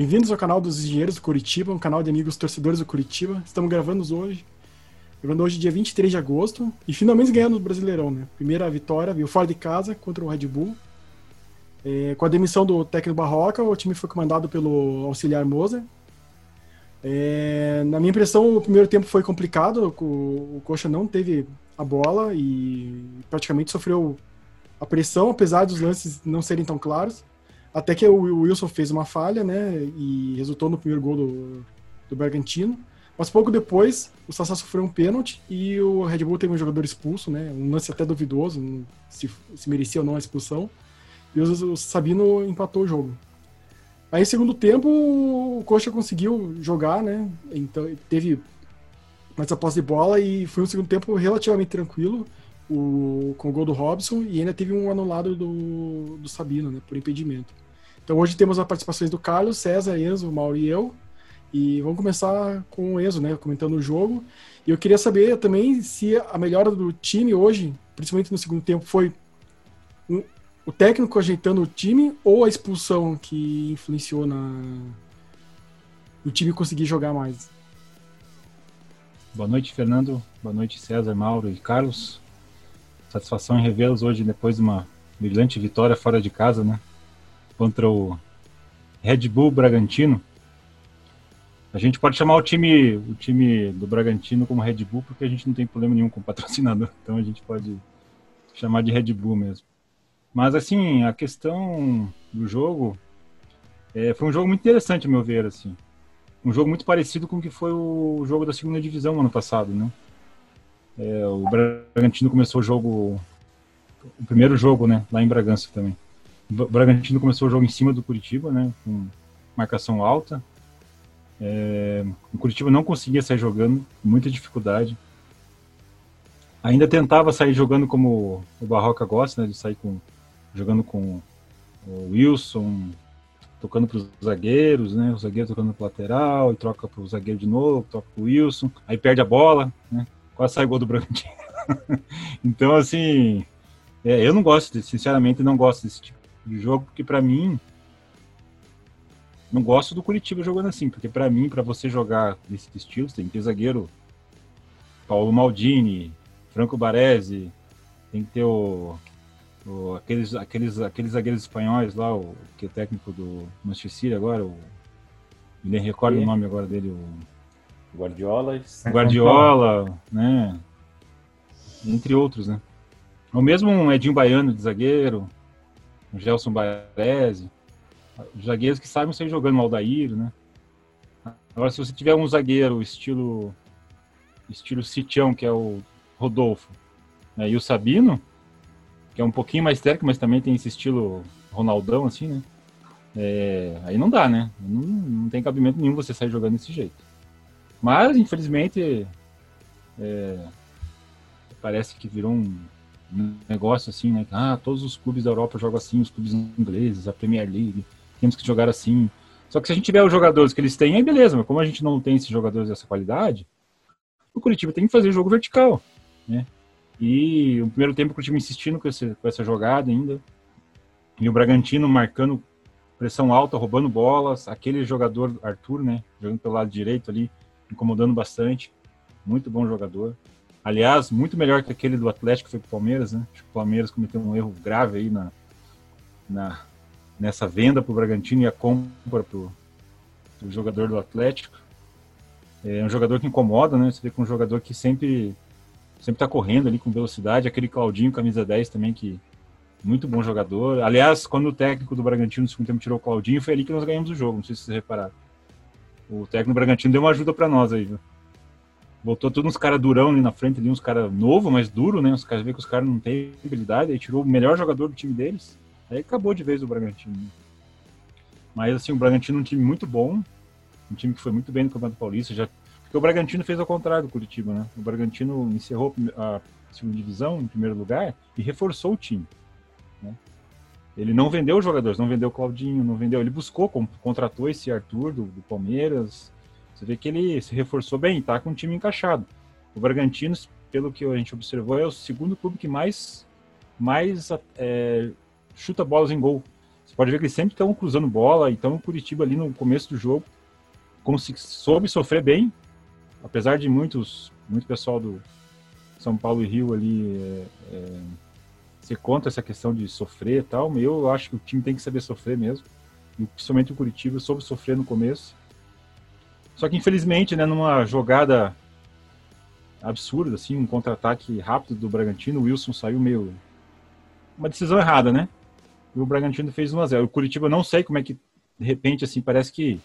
Bem-vindos ao canal dos Engenheiros do Curitiba, um canal de amigos torcedores do Curitiba. Estamos gravando hoje, gravando hoje dia 23 de agosto e finalmente ganhando o Brasileirão, né? Primeira vitória, viu fora de casa contra o Red Bull. É, com a demissão do técnico Barroca, o time foi comandado pelo auxiliar Moser. É, na minha impressão, o primeiro tempo foi complicado, o, o Coxa não teve a bola e praticamente sofreu a pressão, apesar dos lances não serem tão claros. Até que o Wilson fez uma falha, né? E resultou no primeiro gol do, do Bragantino. Mas pouco depois, o Sassá sofreu um pênalti e o Red Bull teve um jogador expulso, né? Um lance até duvidoso, se, se merecia ou não a expulsão. E o Sabino empatou o jogo. Aí, segundo tempo, o Coxa conseguiu jogar, né? Então, teve mais a posse de bola e foi um segundo tempo relativamente tranquilo o, com o gol do Robson e ainda teve um anulado do, do Sabino, né? Por impedimento. Então, hoje temos as participações do Carlos, César, Enzo, Mauro e eu. E vamos começar com o Enzo, né? Comentando o jogo. E eu queria saber também se a melhora do time hoje, principalmente no segundo tempo, foi um, o técnico ajeitando o time ou a expulsão que influenciou na o time conseguir jogar mais? Boa noite, Fernando. Boa noite, César, Mauro e Carlos. Satisfação em revê-los hoje depois de uma brilhante vitória fora de casa, né? Contra o Red Bull Bragantino. A gente pode chamar o time, o time do Bragantino como Red Bull porque a gente não tem problema nenhum com o patrocinador, então a gente pode chamar de Red Bull mesmo. Mas assim, a questão do jogo é, foi um jogo muito interessante, a meu ver, assim. Um jogo muito parecido com o que foi o jogo da segunda divisão ano passado, né? É, o Bragantino começou o jogo, o primeiro jogo, né, lá em Bragança também. O Bragantino começou o jogo em cima do Curitiba, né, com marcação alta. É, o Curitiba não conseguia sair jogando, muita dificuldade. Ainda tentava sair jogando como o Barroca gosta, né, de sair com jogando com o Wilson, tocando para os zagueiros, né? O zagueiro tocando para lateral, e troca para o zagueiro de novo, troca para o Wilson, aí perde a bola, né? Quase sai gol do Bragantino. então, assim, é, eu não gosto, de, sinceramente, não gosto desse tipo de jogo, porque para mim, não gosto do Curitiba jogando assim, porque para mim, para você jogar desse estilo, você tem que ter zagueiro Paulo Maldini, Franco Baresi, tem que ter o o, aqueles, aqueles, aqueles zagueiros espanhóis lá, o que é técnico do Manchester City agora, o, nem recordo e? o nome agora dele, o Guardiola. Guardiola, né? Entre outros, né? O mesmo um Edinho Baiano de zagueiro, o Gelson Baresi, zagueiros que sabem sair jogando o Aldair, né? Agora, se você tiver um zagueiro estilo estilo Sitião, que é o Rodolfo, né, e o Sabino, que é um pouquinho mais técnico, mas também tem esse estilo Ronaldão, assim, né? É, aí não dá, né? Não, não, tem cabimento nenhum você sair jogando desse jeito. Mas, infelizmente, é, parece que virou um negócio assim, né? Ah, todos os clubes da Europa jogam assim, os clubes ingleses, a Premier League, temos que jogar assim. Só que se a gente tiver os jogadores que eles têm, aí beleza, mas como a gente não tem esses jogadores dessa qualidade, o Curitiba tem que fazer jogo vertical, né? E o primeiro tempo o time insistindo com, esse, com essa jogada ainda. E o Bragantino marcando pressão alta, roubando bolas. Aquele jogador, Arthur, né? Jogando pelo lado direito ali, incomodando bastante. Muito bom jogador. Aliás, muito melhor que aquele do Atlético que foi pro Palmeiras, né? Acho que o Palmeiras cometeu um erro grave aí na, na, nessa venda pro Bragantino e a compra pro, pro jogador do Atlético. É um jogador que incomoda, né? Você vê que é um jogador que sempre sempre tá correndo ali com velocidade. Aquele Claudinho, camisa 10 também, que muito bom jogador. Aliás, quando o técnico do Bragantino no segundo tempo tirou o Claudinho, foi ali que nós ganhamos o jogo. Não sei se vocês repararam. O técnico Bragantino deu uma ajuda para nós aí, viu? Botou todos uns caras durão ali na frente, ali, uns caras novo, mas duro, né? Os caras vê que os caras não têm habilidade, aí tirou o melhor jogador do time deles. Aí acabou de vez o Bragantino. Mas assim, o Bragantino é um time muito bom, um time que foi muito bem no Campeonato Paulista, já porque o Bragantino fez ao contrário do Curitiba, né? O Bragantino encerrou a segunda divisão em primeiro lugar e reforçou o time. Né? Ele não vendeu os jogadores, não vendeu o Claudinho, não vendeu. Ele buscou, contratou esse Arthur do, do Palmeiras. Você vê que ele se reforçou bem, tá com o time encaixado. O Bragantino, pelo que a gente observou, é o segundo clube que mais, mais é, chuta bolas em gol. Você pode ver que eles sempre estão cruzando bola, então o Curitiba ali no começo do jogo soube sofrer bem, apesar de muitos, muito pessoal do São Paulo e Rio ali é, é, ser contra essa questão de sofrer e tal, eu acho que o time tem que saber sofrer mesmo, e principalmente o Curitiba soube sofrer no começo. Só que infelizmente, né, numa jogada absurda, assim, um contra-ataque rápido do Bragantino, o Wilson saiu meio uma decisão errada, né? E o Bragantino fez 1 a 0. O Curitiba não sei como é que de repente assim parece que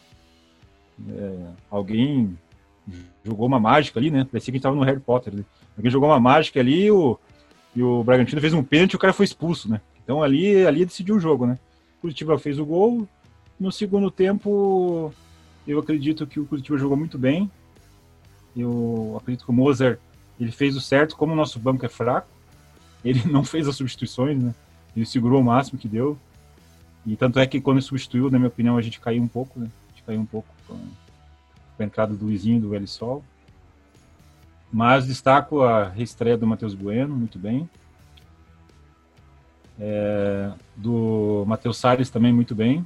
é, alguém jogou uma mágica ali, né? Parecia que a gente tava no Harry Potter. Ali. Alguém jogou uma mágica ali e o, e o Bragantino fez um pênalti e o cara foi expulso, né? Então ali, ali decidiu o jogo, né? O Curitiba fez o gol. No segundo tempo, eu acredito que o Curitiba jogou muito bem. Eu acredito que o Mozart ele fez o certo, como o nosso banco é fraco. Ele não fez as substituições, né? Ele segurou o máximo que deu. E tanto é que quando ele substituiu, na minha opinião, a gente caiu um pouco, né? A gente caiu um pouco com a entrada do Luizinho do Velho Sol. Mas destaco a reestreia do Matheus Bueno, muito bem. É, do Matheus Salles também muito bem.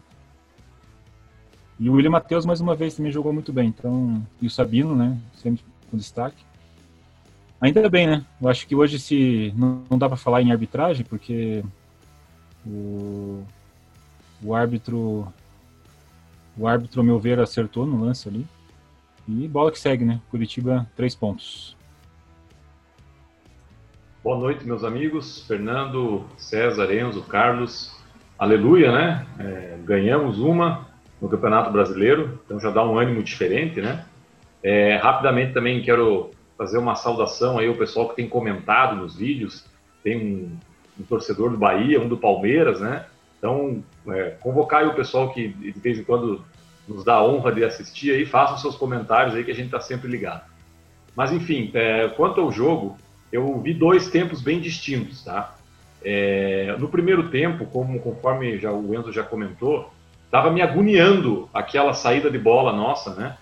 E o William Matheus, mais uma vez, também jogou muito bem. Então, e o Sabino, né? Sempre com destaque. Ainda bem, né? Eu acho que hoje se não, não dá para falar em arbitragem, porque o, o árbitro, o árbitro, ao meu ver, acertou no lance ali. E bola que segue, né? Curitiba, três pontos. Boa noite, meus amigos. Fernando, César, Enzo, Carlos. Aleluia, né? É, ganhamos uma no Campeonato Brasileiro, então já dá um ânimo diferente, né? É, rapidamente também quero fazer uma saudação aí ao pessoal que tem comentado nos vídeos. Tem um, um torcedor do Bahia, um do Palmeiras, né? Então, é, convocar aí o pessoal que de vez em quando nos dá a honra de assistir aí, façam seus comentários aí que a gente está sempre ligado. Mas enfim, é, quanto ao jogo, eu vi dois tempos bem distintos, tá? É, no primeiro tempo, como conforme já, o Enzo já comentou, estava me agoniando aquela saída de bola nossa, né?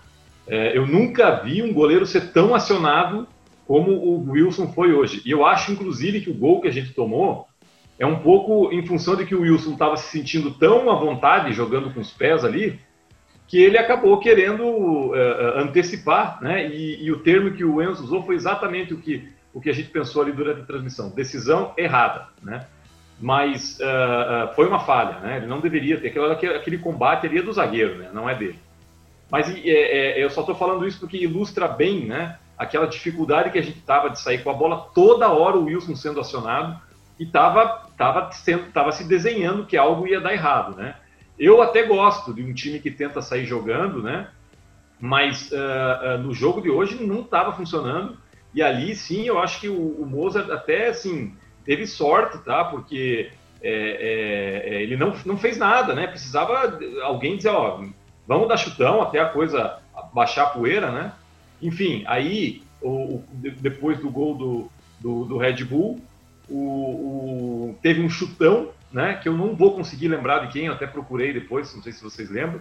É, eu nunca vi um goleiro ser tão acionado como o Wilson foi hoje. E eu acho, inclusive, que o gol que a gente tomou é um pouco em função de que o Wilson estava se sentindo tão à vontade jogando com os pés ali, que ele acabou querendo uh, antecipar, né? E, e, o termo que o Enzo usou foi exatamente o que, o que a gente pensou ali durante a transmissão: decisão errada, né? Mas uh, uh, foi uma falha, né? Ele não deveria ter aquele, aquele combate ali é do zagueiro, né? Não é dele. Mas é, é, eu só estou falando isso porque ilustra bem, né? Aquela dificuldade que a gente tava de sair com a bola toda hora o Wilson sendo acionado e tava tava, sendo, tava se desenhando que algo ia dar errado, né? Eu até gosto de um time que tenta sair jogando, né? Mas uh, no jogo de hoje não estava funcionando. E ali, sim, eu acho que o, o Mozart até, assim, teve sorte, tá? Porque é, é, é, ele não, não fez nada, né? Precisava alguém dizer, ó, vamos dar chutão até a coisa baixar a poeira, né? Enfim, aí, o, o depois do gol do, do, do Red Bull, o, o, teve um chutão, né? Que eu não vou conseguir lembrar de quem, eu até procurei depois, não sei se vocês lembram.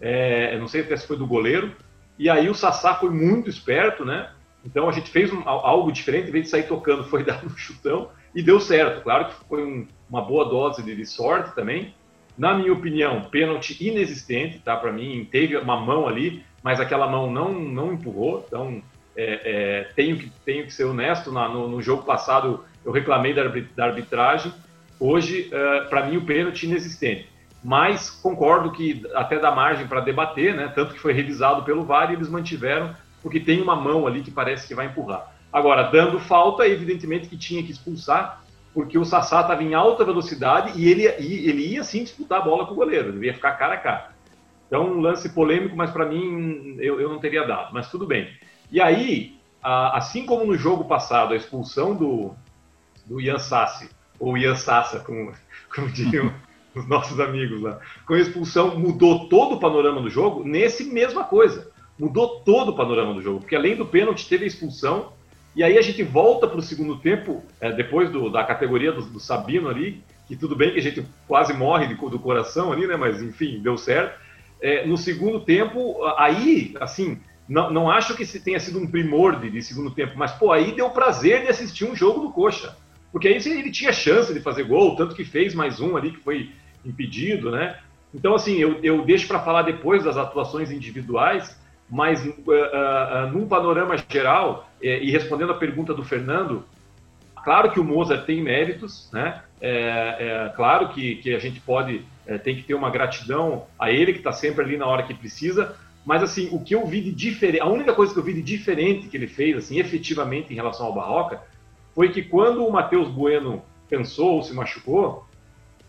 É, não sei até se foi do goleiro. E aí o Sassá foi muito esperto, né? Então a gente fez um, algo diferente, em vez de sair tocando, foi dar um chutão e deu certo. Claro que foi um, uma boa dose de, de, sorte também. Na minha opinião, pênalti inexistente, tá? Para mim, teve uma mão ali, mas aquela mão não, não empurrou. Então, é, é, tenho, que, tenho que ser honesto. Na, no, no, jogo passado, eu reclamei da, da arbitragem. Hoje, é, para mim, o pênalti inexistente. Mas concordo que até dá margem para debater, né? Tanto que foi revisado pelo VAR e eles mantiveram, porque tem uma mão ali que parece que vai empurrar. Agora, dando falta, evidentemente que tinha que expulsar, porque o Sassá estava em alta velocidade e ele, ele ia sim disputar a bola com o goleiro, ele ia ficar cara a cara. Então, um lance polêmico, mas para mim eu, eu não teria dado, mas tudo bem. E aí, assim como no jogo passado, a expulsão do, do Ian Sassi, ou Ian Sassa, como, como os nossos amigos lá, com a expulsão mudou todo o panorama do jogo, nesse mesma coisa. Mudou todo o panorama do jogo, porque além do pênalti teve a expulsão, e aí a gente volta para o segundo tempo, é, depois do, da categoria do, do, Sabino ali, que tudo bem que a gente quase morre de, do coração ali, né? Mas enfim, deu certo. É, no segundo tempo, aí, assim, não, não acho que tenha sido um primor de, de, segundo tempo, mas pô, aí deu prazer de assistir um jogo do Coxa. Porque aí ele tinha chance de fazer gol, tanto que fez mais um ali, que foi impedido, né? Então, assim, eu, eu deixo para falar depois das atuações individuais, mas uh, uh, num panorama geral, e respondendo a pergunta do Fernando, claro que o Mozart tem méritos, né? É, é claro que, que a gente pode, é, tem que ter uma gratidão a ele, que está sempre ali na hora que precisa, mas assim, o que eu vi de diferente, a única coisa que eu vi de diferente que ele fez, assim, efetivamente em relação ao Barroca, foi que quando o Matheus Bueno pensou ou se machucou,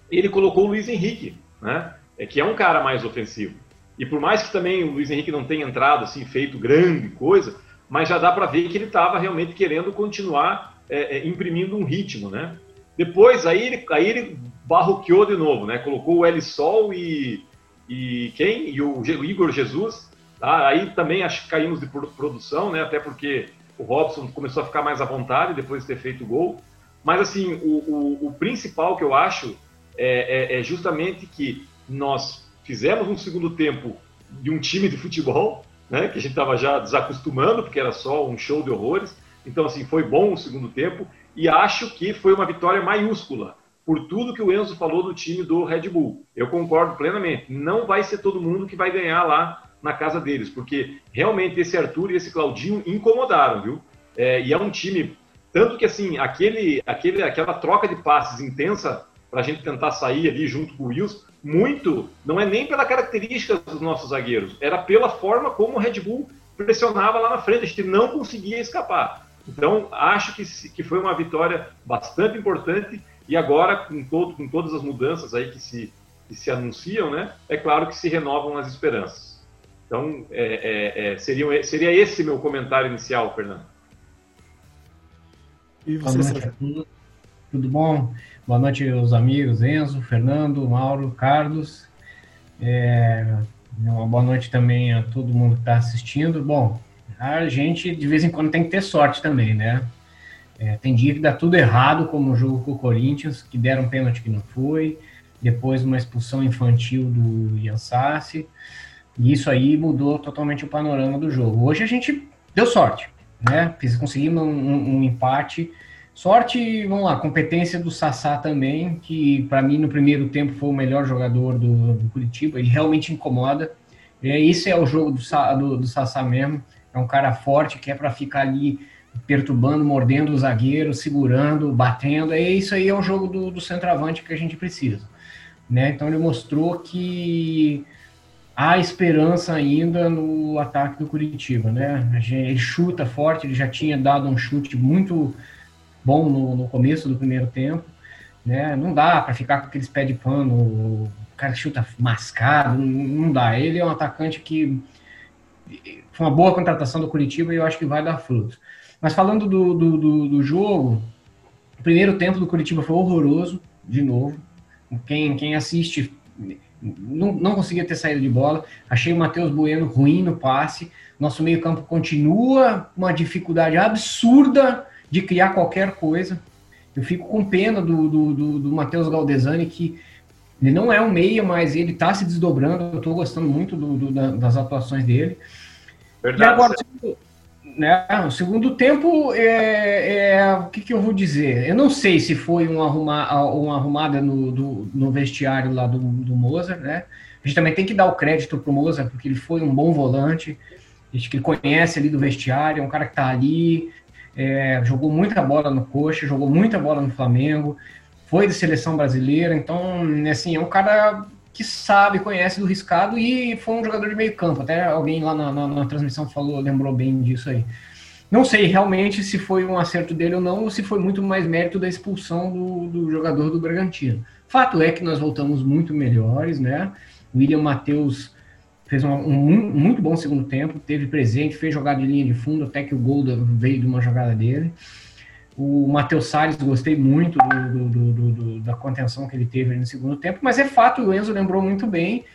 ele colocou o Luiz Henrique, né? É, que é um cara mais ofensivo. E por mais que também o Luiz Henrique não tenha entrado assim, feito grande coisa, mas já dá para ver que ele estava realmente querendo continuar é, é, imprimindo um ritmo, né? Depois, aí ele, aí ele barroqueou de novo, né? Colocou o L Sol e, e quem? E o, o Igor Jesus. Tá? Aí também acho que caímos de produção, né? Até porque o Robson começou a ficar mais à vontade depois de ter feito o gol. Mas, assim, o, o, o principal que eu acho é, é, é justamente que nós fizemos um segundo tempo de um time de futebol, né, que a gente estava já desacostumando, porque era só um show de horrores. Então, assim, foi bom o segundo tempo e acho que foi uma vitória maiúscula por tudo que o Enzo falou do time do Red Bull. Eu concordo plenamente. Não vai ser todo mundo que vai ganhar lá na casa deles, porque realmente esse Arthur e esse Claudinho incomodaram, viu? É, e é um time tanto que assim aquele, aquele, aquela troca de passes intensa para a gente tentar sair ali junto com o Wilson, muito não é nem pela característica dos nossos zagueiros, era pela forma como o Red Bull pressionava lá na frente, a gente não conseguia escapar. Então, acho que, que foi uma vitória bastante importante e agora, com, todo, com todas as mudanças aí que se, que se anunciam, né, é claro que se renovam as esperanças. Então, é, é, é, seria, seria esse meu comentário inicial, Fernando. E você, tudo, tudo bom? Boa noite aos amigos, Enzo, Fernando, Mauro, Carlos. É, uma boa noite também a todo mundo que está assistindo. Bom, a gente de vez em quando tem que ter sorte também, né? É, tem dia que dá tudo errado, como o jogo com o Corinthians, que deram um pênalti que não foi, depois uma expulsão infantil do Ian Sassi, e isso aí mudou totalmente o panorama do jogo. Hoje a gente deu sorte, né? Conseguimos um, um empate. Sorte, vamos lá, competência do Sassá também, que para mim no primeiro tempo foi o melhor jogador do, do Curitiba, ele realmente incomoda. É, esse é o jogo do, do, do Sassá mesmo é um cara forte que é para ficar ali perturbando, mordendo o zagueiro, segurando, batendo. É isso aí é o jogo do, do centroavante que a gente precisa. Né? Então ele mostrou que há esperança ainda no ataque do Curitiba. Né? Ele chuta forte, ele já tinha dado um chute muito bom no, no começo do primeiro tempo. Né? Não dá para ficar com aqueles pés de pano, o cara chuta mascado, não, não dá. Ele é um atacante que foi uma boa contratação do Curitiba e eu acho que vai dar frutos. Mas falando do, do, do, do jogo, o primeiro tempo do Curitiba foi horroroso, de novo. Quem, quem assiste não, não conseguia ter saído de bola. Achei o Matheus Bueno ruim no passe. Nosso meio-campo continua uma dificuldade absurda de criar qualquer coisa. Eu fico com pena do, do, do, do Matheus Galdesani, que ele não é um meia, mas ele está se desdobrando. Eu estou gostando muito do, do, das atuações dele. Verdade. E agora, né, o segundo tempo, é, é, o que, que, eu vou dizer? Eu não sei se foi uma, arruma, uma arrumada no, do, no vestiário lá do, do Mozart, né? A gente também tem que dar o crédito para o Mozart, porque ele foi um bom volante, a gente que conhece ali do vestiário, é um cara que está ali, é, jogou muita bola no Coxa, jogou muita bola no Flamengo, foi de seleção brasileira, então, assim, é um cara que sabe, conhece do riscado e foi um jogador de meio campo. Até alguém lá na, na, na, transmissão falou, lembrou bem disso aí. Não sei realmente se foi um acerto dele ou não, ou se foi muito mais mérito da expulsão do, do jogador do Bragantino. Fato é que nós voltamos muito melhores, né? William Matheus fez um, um, muito bom segundo tempo, teve presente, fez jogada de linha de fundo, até que o gol veio de uma jogada dele. O Matheus Salles, gostei muito do, do, do, da contenção que ele teve no segundo tempo, mas é fato, o Enzo lembrou muito bem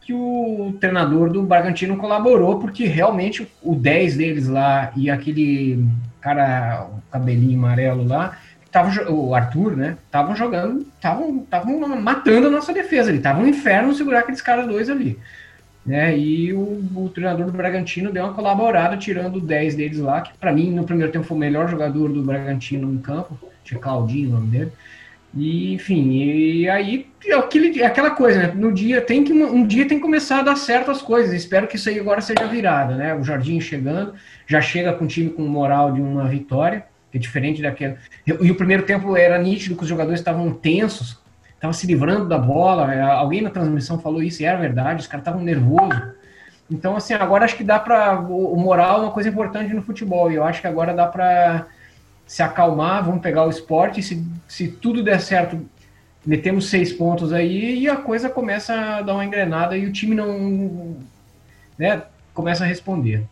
que o treinador do Bragantino colaborou, porque realmente o 10 deles lá e aquele cara, o cabelinho amarelo lá, tava, o Arthur, né, estavam jogando, estavam matando a nossa defesa, ele tava um inferno segurar aqueles caras dois ali. Né? E o, o, treinador do Bragantino deu uma colaborada, tirando 10 deles lá, que para mim no primeiro tempo foi o melhor jogador do Bragantino no campo, tinha Claudinho o nome dele. E, enfim, e aí aquele, aquela coisa, né? No dia tem que um dia tem que começar a dar certo as coisas. Espero que isso aí agora seja virada, né? O Jardim chegando, já chega com o time com moral de uma vitória, que é diferente daquela. E o primeiro tempo era nítido que os jogadores estavam tensos, estavam se livrando da bola. É, alguém na transmissão falou isso e era verdade, os caras estavam nervosos. Então, assim, agora acho que dá para o moral é uma coisa importante no futebol. E eu acho que agora dá para se acalmar, vamos pegar o esporte, se, se tudo der certo, metemos seis pontos aí e a coisa começa a dar uma engrenada e o time não né, começa a responder.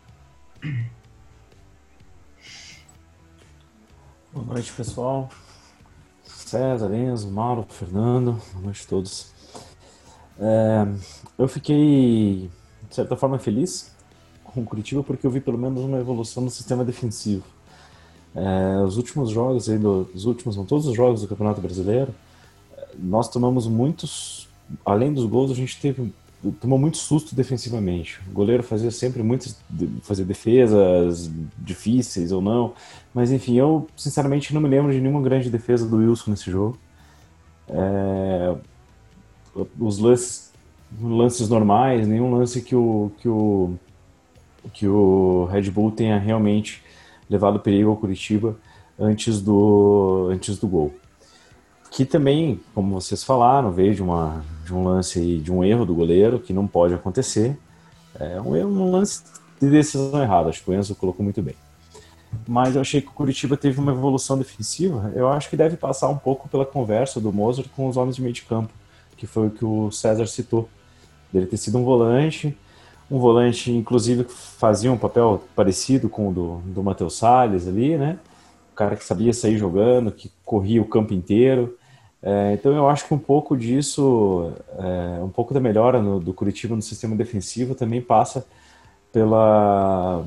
Boa noite, pessoal. César, Enzo, Mauro, Fernando, boa noite a todos. É, eu fiquei, de certa forma, feliz com o Curitiba porque eu vi pelo menos uma evolução no sistema defensivo. É, os últimos jogos, os últimos, não todos os jogos do Campeonato Brasileiro, nós tomamos muitos, além dos gols, a gente teve tomou muito susto defensivamente. O goleiro fazia sempre muitas fazer defesas difíceis ou não, mas enfim, eu sinceramente não me lembro de nenhuma grande defesa do Wilson nesse jogo. É, os lances, lances normais, nenhum lance que o que o que o Red Bull tenha realmente levado perigo ao Curitiba antes do, antes do gol. Que também, como vocês falaram, veio de, uma, de um lance aí, de um erro do goleiro, que não pode acontecer. É um, um lance de decisão errada, acho que o Enzo colocou muito bem. Mas eu achei que o Curitiba teve uma evolução defensiva. Eu acho que deve passar um pouco pela conversa do Mozart com os homens de meio de campo, que foi o que o César citou. Dele ter sido um volante, um volante, inclusive, que fazia um papel parecido com o do, do Matheus Salles ali, né? Cara que sabia sair jogando, que corria o campo inteiro. É, então eu acho que um pouco disso, é, um pouco da melhora no, do Curitiba no sistema defensivo também passa pela,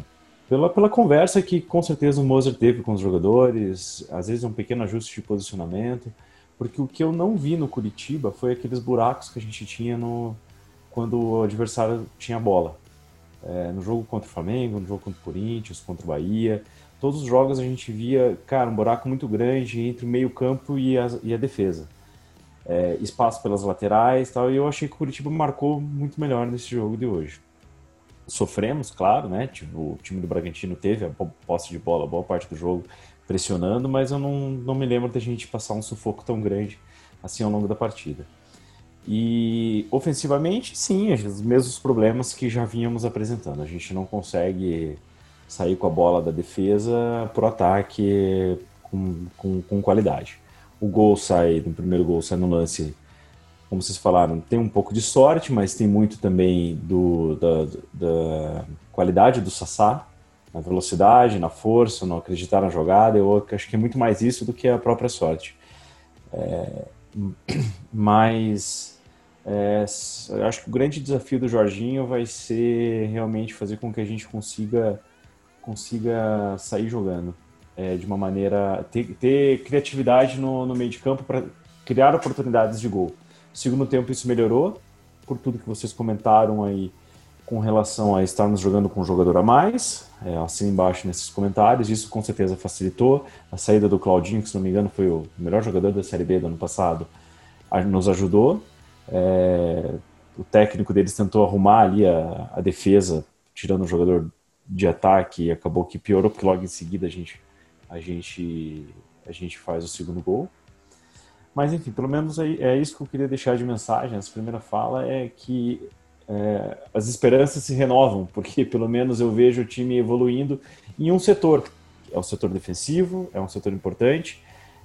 pela, pela conversa que com certeza o Moser teve com os jogadores, às vezes um pequeno ajuste de posicionamento, porque o que eu não vi no Curitiba foi aqueles buracos que a gente tinha no, quando o adversário tinha bola. É, no jogo contra o Flamengo, no jogo contra o Corinthians, contra o Bahia, todos os jogos a gente via, cara, um buraco muito grande entre o meio-campo e, e, a defesa. É, espaço pelas laterais tal, e eu achei que o Curitiba marcou muito melhor nesse jogo de hoje. Sofremos, claro, né? Tipo, o time do Bragantino teve a posse de bola boa parte do jogo pressionando, mas eu não, não me lembro da gente passar um sufoco tão grande assim ao longo da partida. E ofensivamente, sim, os mesmos problemas que já vínhamos apresentando. A gente não consegue sair com a bola da defesa para o ataque com, com, com, qualidade. O gol sai, no primeiro gol sai no lance, como vocês falaram, tem um pouco de sorte, mas tem muito também do, da, da qualidade do Sassá, na velocidade, na força, no acreditar na jogada. Eu acho que é muito mais isso do que a própria sorte. É, mas é, eu acho que o grande desafio do Jorginho vai ser realmente fazer com que a gente consiga, consiga sair jogando é, de uma maneira. ter, ter criatividade no, no, meio de campo para criar oportunidades de gol. Segundo tempo, isso melhorou, por tudo que vocês comentaram aí com relação a estarmos jogando com um jogador a mais, é, assim embaixo nesses comentários, isso com certeza facilitou. A saída do Claudinho, que se não me engano foi o melhor jogador da Série B do ano passado, nos ajudou. É, o técnico deles tentou arrumar ali a, a defesa, tirando o jogador de ataque, e acabou que piorou, porque logo em seguida a gente, a gente, a gente faz o segundo gol. Mas enfim, pelo menos é, é isso que eu queria deixar de mensagem. Essa primeira fala é que é, as esperanças se renovam, porque pelo menos eu vejo o time evoluindo em um setor. É o setor defensivo, é um setor importante,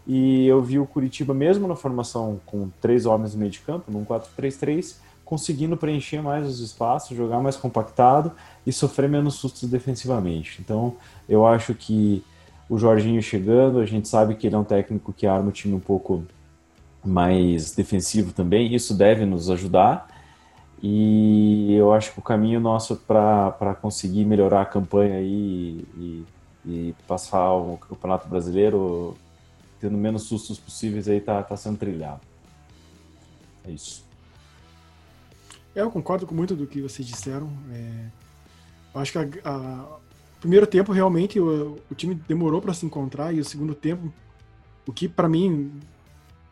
e eu vi o Curitiba, mesmo na formação com três homens no meio de campo, num 4-3-3, conseguindo preencher mais os espaços, jogar mais compactado e sofrer menos sustos defensivamente. Então, eu acho que o Jorginho chegando, a gente sabe que ele é um técnico que arma o time um pouco mais defensivo também, isso deve nos ajudar. E eu acho que o caminho nosso para conseguir melhorar a campanha aí e, e passar o Campeonato Brasileiro tendo menos sustos possíveis aí tá, tá sendo trilhado. É isso. É, eu concordo com muito do que vocês disseram. É, eu acho que a, a, o primeiro tempo realmente o, o time demorou para se encontrar e o segundo tempo, o que para mim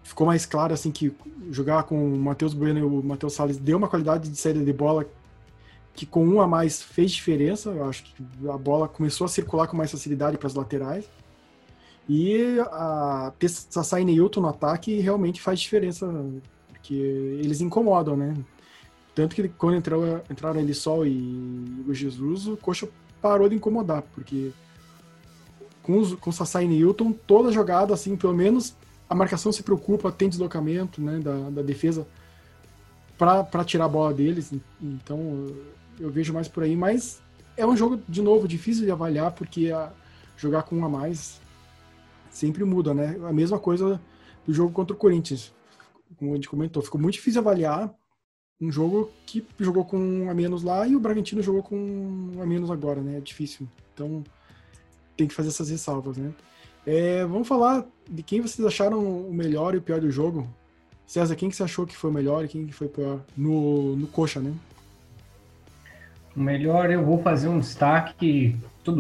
ficou mais claro assim que jogar com o Matheus Bueno e o Matheus Salles deu uma qualidade de saída de bola que com um a mais fez diferença. Eu acho que a bola começou a circular com mais facilidade para as laterais. E a ter Sassai e Neilton no ataque realmente faz diferença, porque eles incomodam, né? Tanto que quando entrou, entraram ele Sol e o Jesus, o Coxa parou de incomodar, porque com, os, com Sassai e Newton, toda jogada, assim, pelo menos a marcação se preocupa, tem deslocamento né, da, da defesa para tirar a bola deles. Então eu vejo mais por aí, mas é um jogo, de novo, difícil de avaliar, porque a, jogar com um a mais sempre muda, né? A mesma coisa do jogo contra o Corinthians, como a gente comentou, ficou muito difícil avaliar um jogo que jogou com a menos lá e o Bragantino jogou com a menos agora, né? É difícil. Então tem que fazer essas ressalvas, né? É, vamos falar de quem vocês acharam o melhor e o pior do jogo. César, quem que você achou que foi o melhor e quem que foi o pior no, no coxa, né? O melhor eu vou fazer um destaque. Tudo,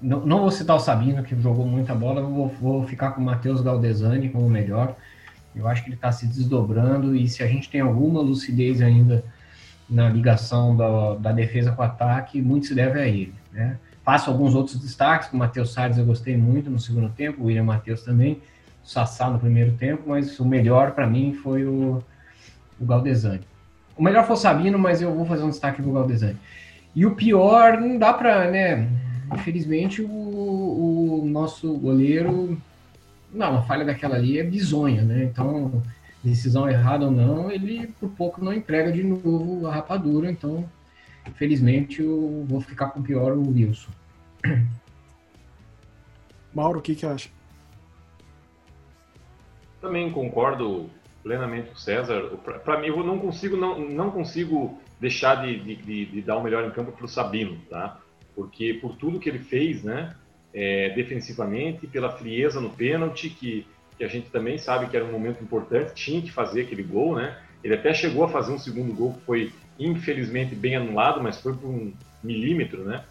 não, não vou citar o Sabino, que jogou muita bola, vou, vou ficar com o Matheus Galdesani como o melhor. Eu acho que ele está se desdobrando e se a gente tem alguma lucidez ainda na ligação da, da defesa com o ataque, muito se deve a ele. Né? Faço alguns outros destaques, o Matheus Salles eu gostei muito no segundo tempo, o William Matheus também, o Sassá no primeiro tempo, mas o melhor para mim foi o, o Galdesani. O melhor foi o Sabino, mas eu vou fazer um destaque do Galdesani. E o pior, não dá para, né? Infelizmente, o, o, nosso goleiro. Não, uma falha daquela ali é bizonha, né? Então, decisão errada ou não, ele por pouco não entrega de novo a rapadura. Então, infelizmente, eu vou ficar com o pior o Wilson. Mauro, o que, que acha? Também concordo plenamente com o César. Para mim, eu não consigo, não, não consigo deixar de, de, de dar o melhor em campo para o Sabino, tá? Porque por tudo que ele fez, né? É, defensivamente, pela frieza no pênalti, que, que a gente também sabe que era um momento importante, tinha que fazer aquele gol, né? Ele até chegou a fazer um segundo gol que foi infelizmente bem anulado, mas foi por um milímetro, né?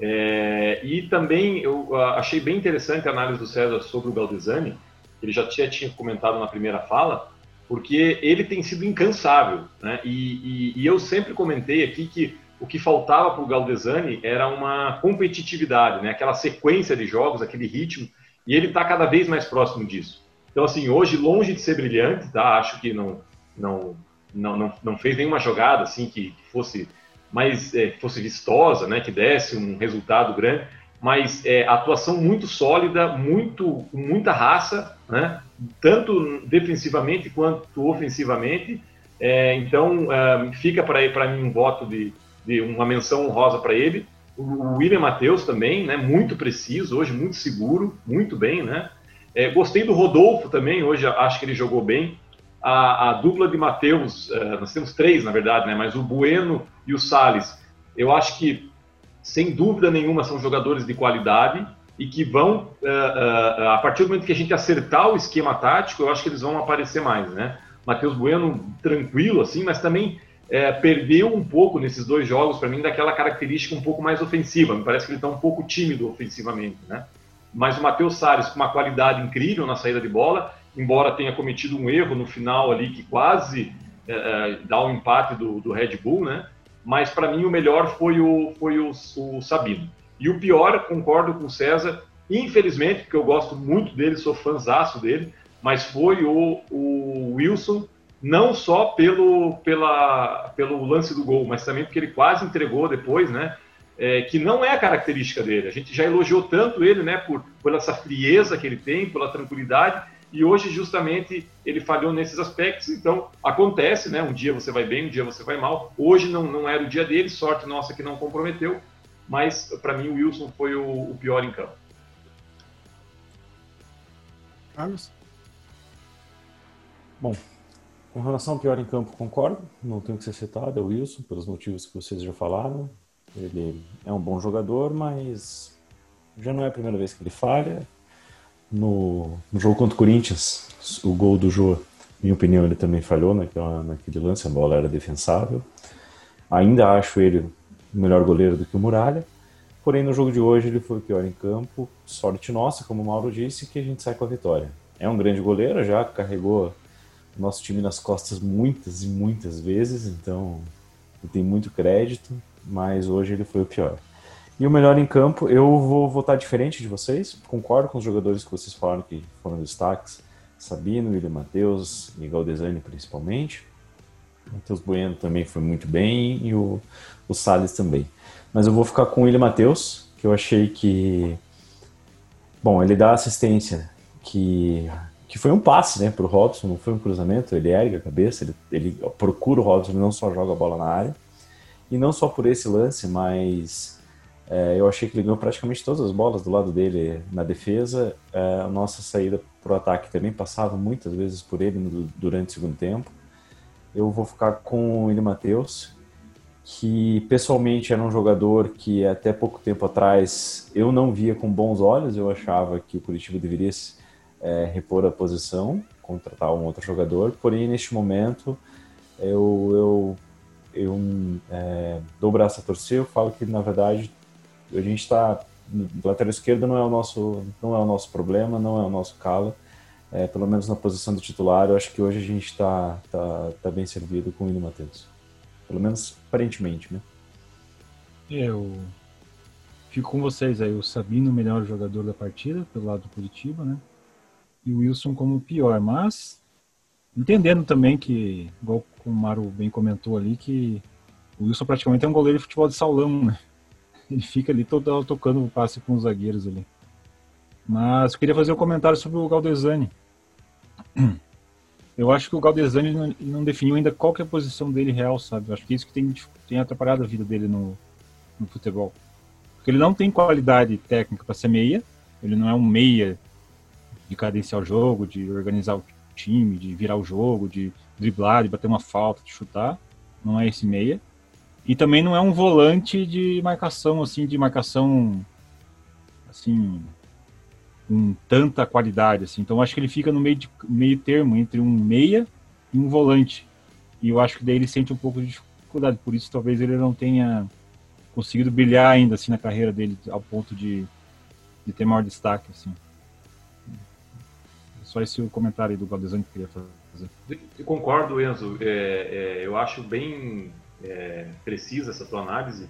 É, e também eu achei bem interessante a análise do César sobre o Galdesani, ele já tinha, tinha comentado na primeira fala, porque ele tem sido incansável. Né? E, e, e eu sempre comentei aqui que o que faltava para o Galdesani era uma competitividade, né? aquela sequência de jogos, aquele ritmo, e ele está cada vez mais próximo disso. Então, assim, hoje, longe de ser brilhante, tá? acho que não, não, não, não, não fez nenhuma jogada assim que fosse mais é, fosse vistosa, né? que desse um resultado grande, mas é, atuação muito sólida, muito com muita raça, né? tanto defensivamente quanto ofensivamente. É, então, é, fica para mim um voto de, de uma menção honrosa para ele. O William Matheus também, né? muito preciso hoje, muito seguro, muito bem. Né? É, gostei do Rodolfo também, hoje acho que ele jogou bem. A, a dupla de Matheus, é, nós temos três na verdade, né? mas o Bueno e o Sales, eu acho que sem dúvida nenhuma, são jogadores de qualidade e que vão, uh, uh, a partir do momento que a gente acertar o esquema tático, eu acho que eles vão aparecer mais, né? Matheus Bueno, tranquilo, assim, mas também é, perdeu um pouco nesses dois jogos, para mim, daquela característica um pouco mais ofensiva. Me parece que ele está um pouco tímido ofensivamente, né? Mas o Matheus Salles, com uma qualidade incrível na saída de bola, embora tenha cometido um erro no final ali que quase é, dá o um empate do, do Red Bull, né? mas para mim o melhor foi o, foi o, o, Sabino. E o pior, concordo com o César, infelizmente, porque eu gosto muito dele, sou fãzaço dele, mas foi o, o Wilson, não só pelo, pela, pelo lance do gol, mas também porque ele quase entregou depois, né? É, que não é a característica dele. A gente já elogiou tanto ele, né, por, por essa frieza que ele tem, pela tranquilidade, e hoje justamente ele falhou nesses aspectos, então acontece, né? Um dia você vai bem, um dia você vai mal. Hoje não, não era o dia dele, sorte nossa que não comprometeu, mas para mim o Wilson foi o, o, pior em campo. Carlos? Bom, com relação ao pior em campo, concordo, não tem que ser citado, é o Wilson, pelos motivos que vocês já falaram. Ele é um bom jogador, mas já não é a primeira vez que ele falha, no, no, jogo contra o Corinthians, o gol do Jô, minha opinião, ele também falhou naquela, naquele lance, a bola era defensável. Ainda acho ele melhor goleiro do que o Muralha, porém no jogo de hoje ele foi o pior em campo. Sorte nossa, como o Mauro disse, que a gente sai com a vitória. é um grande goleiro, já carregou nosso time nas costas muitas e muitas vezes, então tem muito crédito, mas hoje ele foi o pior. E o melhor em campo, eu vou votar diferente de vocês, concordo com os jogadores que vocês falaram que foram destaques, Sabino, William Matheus, Miguel Desani principalmente. Matheus Bueno também foi muito bem e o, o Salles também. Mas eu vou ficar com o William Matheus, que eu achei que. Bom, ele dá assistência que, que foi um passe né, para o Robson, não foi um cruzamento, ele ergue a cabeça, ele, ele procura o Robson, ele não só joga a bola na área. E não só por esse lance, mas é, eu achei que ele ganhou praticamente todas as bolas do lado dele na defesa. É, a nossa saída para o ataque também passava muitas vezes por ele no, durante o segundo tempo. Eu vou ficar com o William Matheus, que pessoalmente era um jogador que até pouco tempo atrás eu não via com bons olhos. Eu achava que o Curitiba deveria é, repor a posição, contratar um outro jogador. Porém, neste momento, eu, eu, eu é, dou o braço a torcer. Eu falo que, na verdade, a gente está lateral esquerdo não é o nosso não é o nosso problema, não é o nosso calo. É, pelo menos na posição do titular, eu acho que hoje a gente está tá, tá bem servido com o William Matheus. Pelo menos aparentemente, né? Eu fico com vocês aí. O Sabino, melhor jogador da partida, pelo lado do Curitiba, né? E o Wilson como pior. Mas, entendendo também que, igual o Maru bem comentou ali, que o Wilson praticamente é um goleiro de futebol de salão, né? Ele fica ali todo tocando o passe com os zagueiros ali. Mas eu queria fazer um comentário sobre o Galdesani. Eu acho que o Galdesani não, não definiu ainda qual é a posição dele real, sabe? Eu acho que é isso que tem, tem atrapalhado a vida dele no, no futebol. Porque ele não tem qualidade técnica para ser meia, ele não é um meia de cadenciar o jogo, de organizar o time, de virar o jogo, de driblar, de bater uma falta, de chutar. Não é esse meia. E também não é um volante de marcação, assim, de marcação, assim, com tanta qualidade, assim. Então acho que ele fica no meio, de, meio termo entre um meia e um volante. E eu acho que daí ele sente um pouco de dificuldade. Por isso talvez ele não tenha conseguido brilhar ainda, assim, na carreira dele, ao ponto de, de ter maior destaque, assim. Só esse o comentário aí do Galdesani que eu queria fazer. Eu concordo, Enzo. É, é, eu acho bem é, precisa essa tua análise,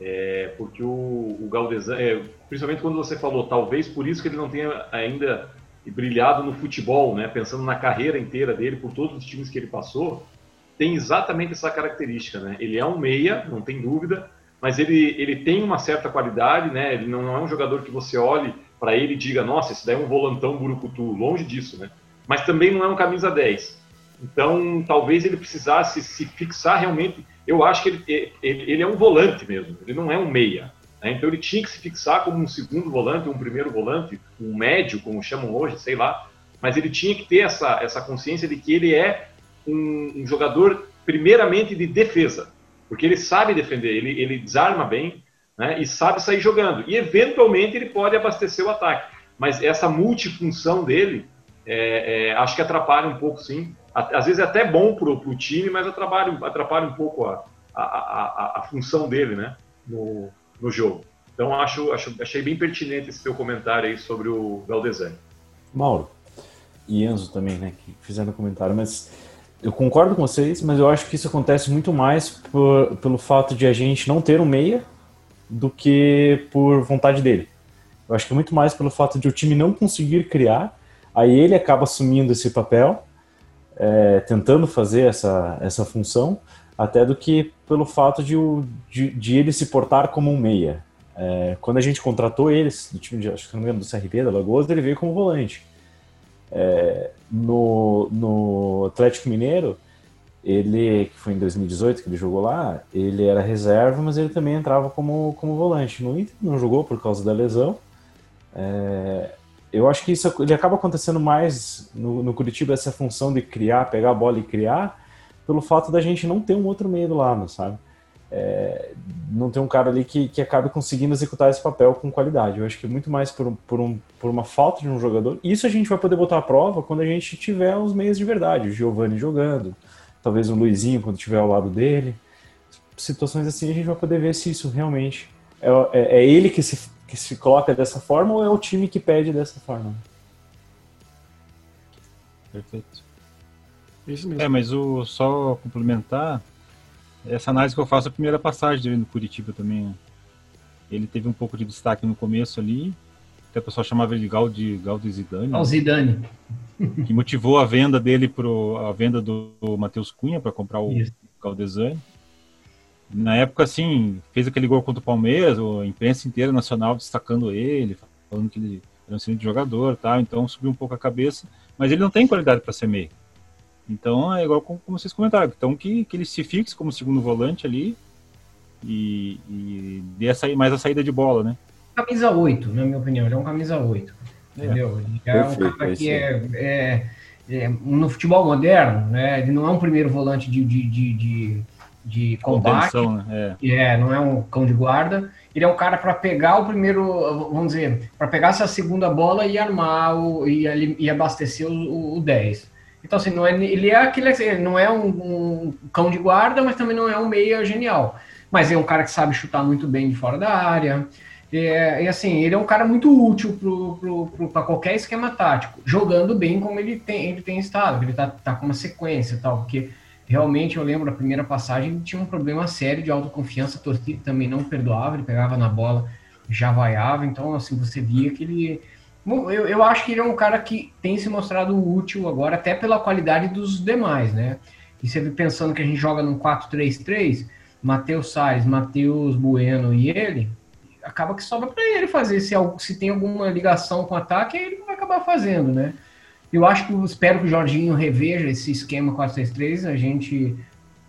é, porque o, o Galdesan, é, principalmente quando você falou, talvez por isso que ele não tenha ainda brilhado no futebol, né, pensando na carreira inteira dele, por todos os times que ele passou, tem exatamente essa característica, né? Ele é um meia, não tem dúvida, mas ele, ele tem uma certa qualidade, né? Ele não é um jogador que você olhe para ele diga, nossa, esse daí é um volantão burucutu, longe disso, né? Mas também não é um camisa 10. Então, talvez ele precisasse se fixar realmente. Eu acho que ele, ele, ele é um volante mesmo, ele não é um meia. Né? Então, ele tinha que se fixar como um segundo volante, um primeiro volante, um médio, como chamam hoje, sei lá. Mas ele tinha que ter essa, essa consciência de que ele é um, um jogador, primeiramente, de defesa, porque ele sabe defender, ele, ele desarma bem né? e sabe sair jogando. E, eventualmente, ele pode abastecer o ataque. Mas essa multifunção dele, é, é, acho que atrapalha um pouco, sim às vezes é até bom para o time, mas atrapalha, atrapalha um pouco a, a, a, a função dele né, no, no jogo. Então acho, acho, achei bem pertinente esse teu comentário aí sobre o Valdezani. Mauro e Enzo também, né, que fizeram comentário, mas eu concordo com vocês, mas eu acho que isso acontece muito mais por, pelo fato de a gente não ter um meia do que por vontade dele. Eu acho que é muito mais pelo fato de o time não conseguir criar, aí ele acaba assumindo esse papel é, tentando fazer essa, essa função, até do que pelo fato de, de, de ele se portar como um meia. É, quando a gente contratou eles, do time de, acho que não me do CRB, da Lagoas, ele veio como volante. É, no, no Atlético Mineiro, ele, que foi em 2018 que ele jogou lá, ele era reserva, mas ele também entrava como, como volante. No Inter não jogou por causa da lesão. É, eu acho que isso ele acaba acontecendo mais no, no Curitiba, essa função de criar, pegar a bola e criar, pelo fato da gente não ter um outro meio do lado, sabe? É, não ter um cara ali que, que acabe conseguindo executar esse papel com qualidade. Eu acho que é muito mais por, por, um, por uma falta de um jogador. Isso a gente vai poder botar à prova quando a gente tiver os meios de verdade. O Giovanni jogando, talvez o Luizinho quando estiver ao lado dele. Situações assim a gente vai poder ver se isso realmente é, é, é ele que se que se coloca dessa forma ou é o time que pede dessa forma? Perfeito. É isso mesmo. É, mas o, só complementar, essa análise que eu faço é a primeira passagem dele no Curitiba também. né? Ele teve um pouco de destaque no começo ali, que a pessoa chamava ele de Gaudi, Gaudi Zidane, Ao Zidane. Que motivou a venda dele pro a venda do, do Matheus Cunha para comprar o Isso. Galdesani. Na época, assim, fez aquele gol contra o Palmeiras, a imprensa inteira nacional destacando ele, falando que ele era um excelente jogador, tal, então subiu um pouco a cabeça, mas ele não tem qualidade para ser meio. Então é igual como, como vocês comentaram, então que, que ele se fixe como segundo volante ali e, e dê a mais a saída de bola, né? Camisa 8, na minha opinião. Ele é um camisa 8. Entendeu? Ele é um cara é que é, é- é- No futebol moderno, né? Ele não é um primeiro volante de, de, de, de, de combate. Contenção, né? É. É, não é um cão de guarda. Ele é um cara para pegar o primeiro, vamos dizer, para pegar essa segunda bola e armar o, e, e abastecer o, o, o 10. Então, assim, não é, ele é aquele, ele não é um, um cão de guarda, mas também não é um meia genial. Mas é um cara que sabe chutar muito bem de fora da área. É, e assim, ele é um cara muito útil para qualquer esquema tático, jogando bem como ele tem, ele tem estado, ele tá, tá com uma sequência e tal, porque realmente eu lembro da primeira passagem, ele tinha um problema sério de autoconfiança, a torcida também não perdoava, ele pegava na bola, já vaiava, então assim, você via que ele. Eu, eu acho que ele é um cara que tem se mostrado útil agora, até pela qualidade dos demais, né? E você pensando que a gente joga num 4-3-3, Matheus Salles, Matheus Bueno e ele, acaba que sobra para ele fazer. Se, se tem alguma ligação com o ataque, ele vai acabar fazendo, né? Eu acho que espero que o Jorginho reveja esse esquema 4-3-3. A gente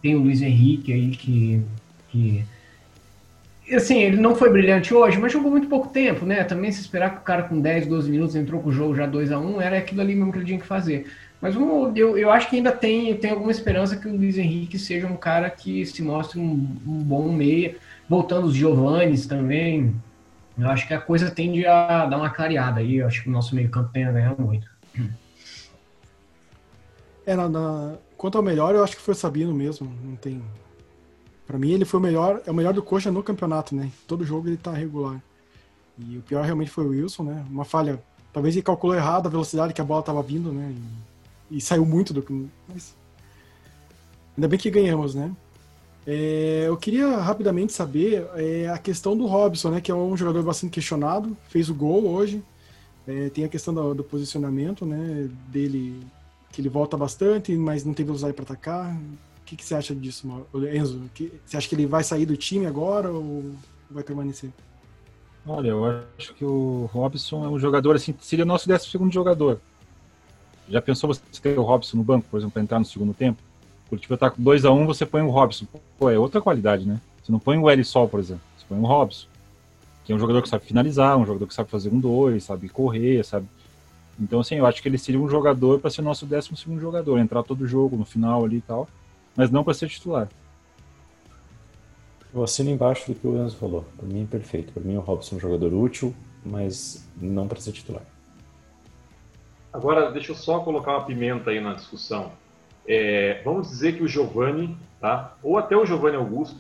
tem o Luiz Henrique aí que, que. Assim, ele não foi brilhante hoje, mas jogou muito pouco tempo, né? Também se esperar que o cara com 10, 12 minutos entrou com o jogo já 2 a 1 era aquilo ali mesmo que ele tinha que fazer. Mas eu, eu acho que ainda tem, tem alguma esperança que o Luiz Henrique seja um cara que se mostre um, um bom meia. Voltando os Giovannis também, eu acho que a coisa tende a dar uma clareada aí. Eu acho que o nosso meio-campo tem a ganhar muito. É, na, na- quanto ao melhor, eu acho que foi o Sabino mesmo. Não tem. Pra mim, ele foi o melhor, é o melhor do Coxa no campeonato, né? Todo jogo ele tá regular. E o pior realmente foi o Wilson, né? Uma falha. Talvez ele calculou errado a velocidade que a bola tava vindo, né? E, e saiu muito do. Mas. Ainda bem que ganhamos, né? É, eu queria rapidamente saber é, a questão do Robson, né? Que é um jogador bastante questionado, fez o gol hoje. É, tem a questão do, do posicionamento, né? Dele que ele volta bastante, mas não tem velocidade para atacar. O que, que você acha disso? Enzo? Que- você acha que ele vai sair do time agora ou vai permanecer? Olha, eu acho que o Robson é um jogador assim, seria nosso 12 segundo jogador. Já pensou você ter o Robson no banco, por exemplo, para entrar no segundo tempo? O Curitiba tá com 2x1, você põe o Robson. Pô, é outra qualidade, né? Você não põe o L Sol, por exemplo. Você põe o Robson. Que é um jogador que sabe finalizar, um jogador que sabe fazer um dois, sabe correr, sabe. Então, assim, eu acho que ele seria um jogador para ser nosso 12 segundo jogador, entrar todo jogo no final ali e tal, mas não para ser titular. Eu assino embaixo do que o Enzo falou. Para mim é perfeito. Para mim o Robson é um jogador útil, mas não para ser titular. Agora, deixa eu só colocar uma pimenta aí na discussão. É, vamos dizer que o Giovani, tá? ou até o Giovanni Augusto,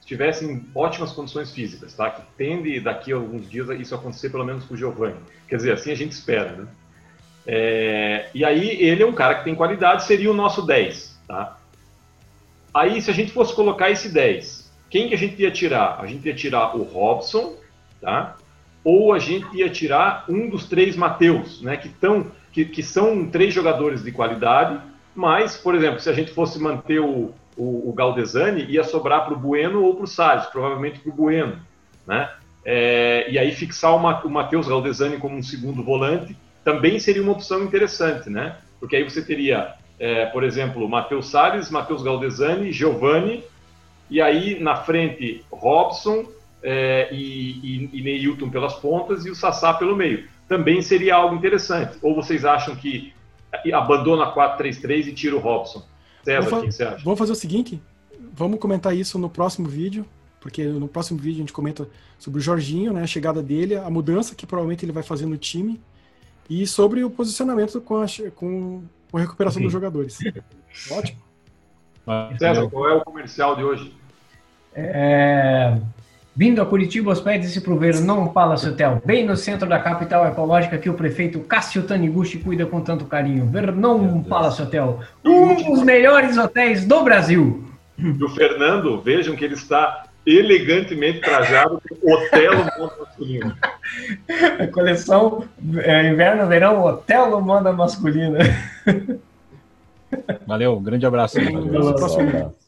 estivessem em ótimas condições físicas, tá? que tende daqui a alguns dias isso acontecer pelo menos com o Giovani. Quer dizer, assim a gente espera. Né? É, e aí ele é um cara que tem qualidade, seria o nosso 10. Tá? Aí se a gente fosse colocar esse 10, quem que a gente ia tirar? A gente ia tirar o Robson, tá? ou a gente ia tirar um dos três Mateus, né, que, tão, que, que são três jogadores de qualidade, mas, por exemplo, se a gente fosse manter o, o, o Galdesani, ia sobrar para o Bueno ou para o Salles, provavelmente para o Bueno. Né? É, e aí fixar o, o Matheus Galdesani como um segundo volante também seria uma opção interessante, né? porque aí você teria, é, por exemplo, Matheus Salles, Matheus Galdesani, Giovani, e aí na frente Robson, é, e, e, e Neilton pelas pontas e o Sassá pelo meio. Também seria algo interessante. Ou vocês acham que abandona 4-3-3 e tira o Robson? César, Vamos o que você acha? Vamos fazer o seguinte: vamos comentar isso no próximo vídeo, porque no próximo vídeo a gente comenta sobre o Jorginho, né, a chegada dele, a mudança que provavelmente ele vai fazer no time e sobre o posicionamento com a, com a recuperação Sim. dos jogadores. Ótimo. César, qual é o comercial de hoje? É, Vindo a Curitiba, hospede-se para o Vernon Palace Hotel, bem no centro da capital ecológica que o prefeito Cássio Taniguchi cuida com tanto carinho. Vernon Palace Hotel, um dos melhores hotéis do Brasil. E o Fernando, vejam que ele está elegantemente trajado com Otelo Moda Masculina. A coleção é, Inverno Verão Otelo Moda Masculina. Valeu, grande abraço. Valeu. Valeu, pessoal, abraço.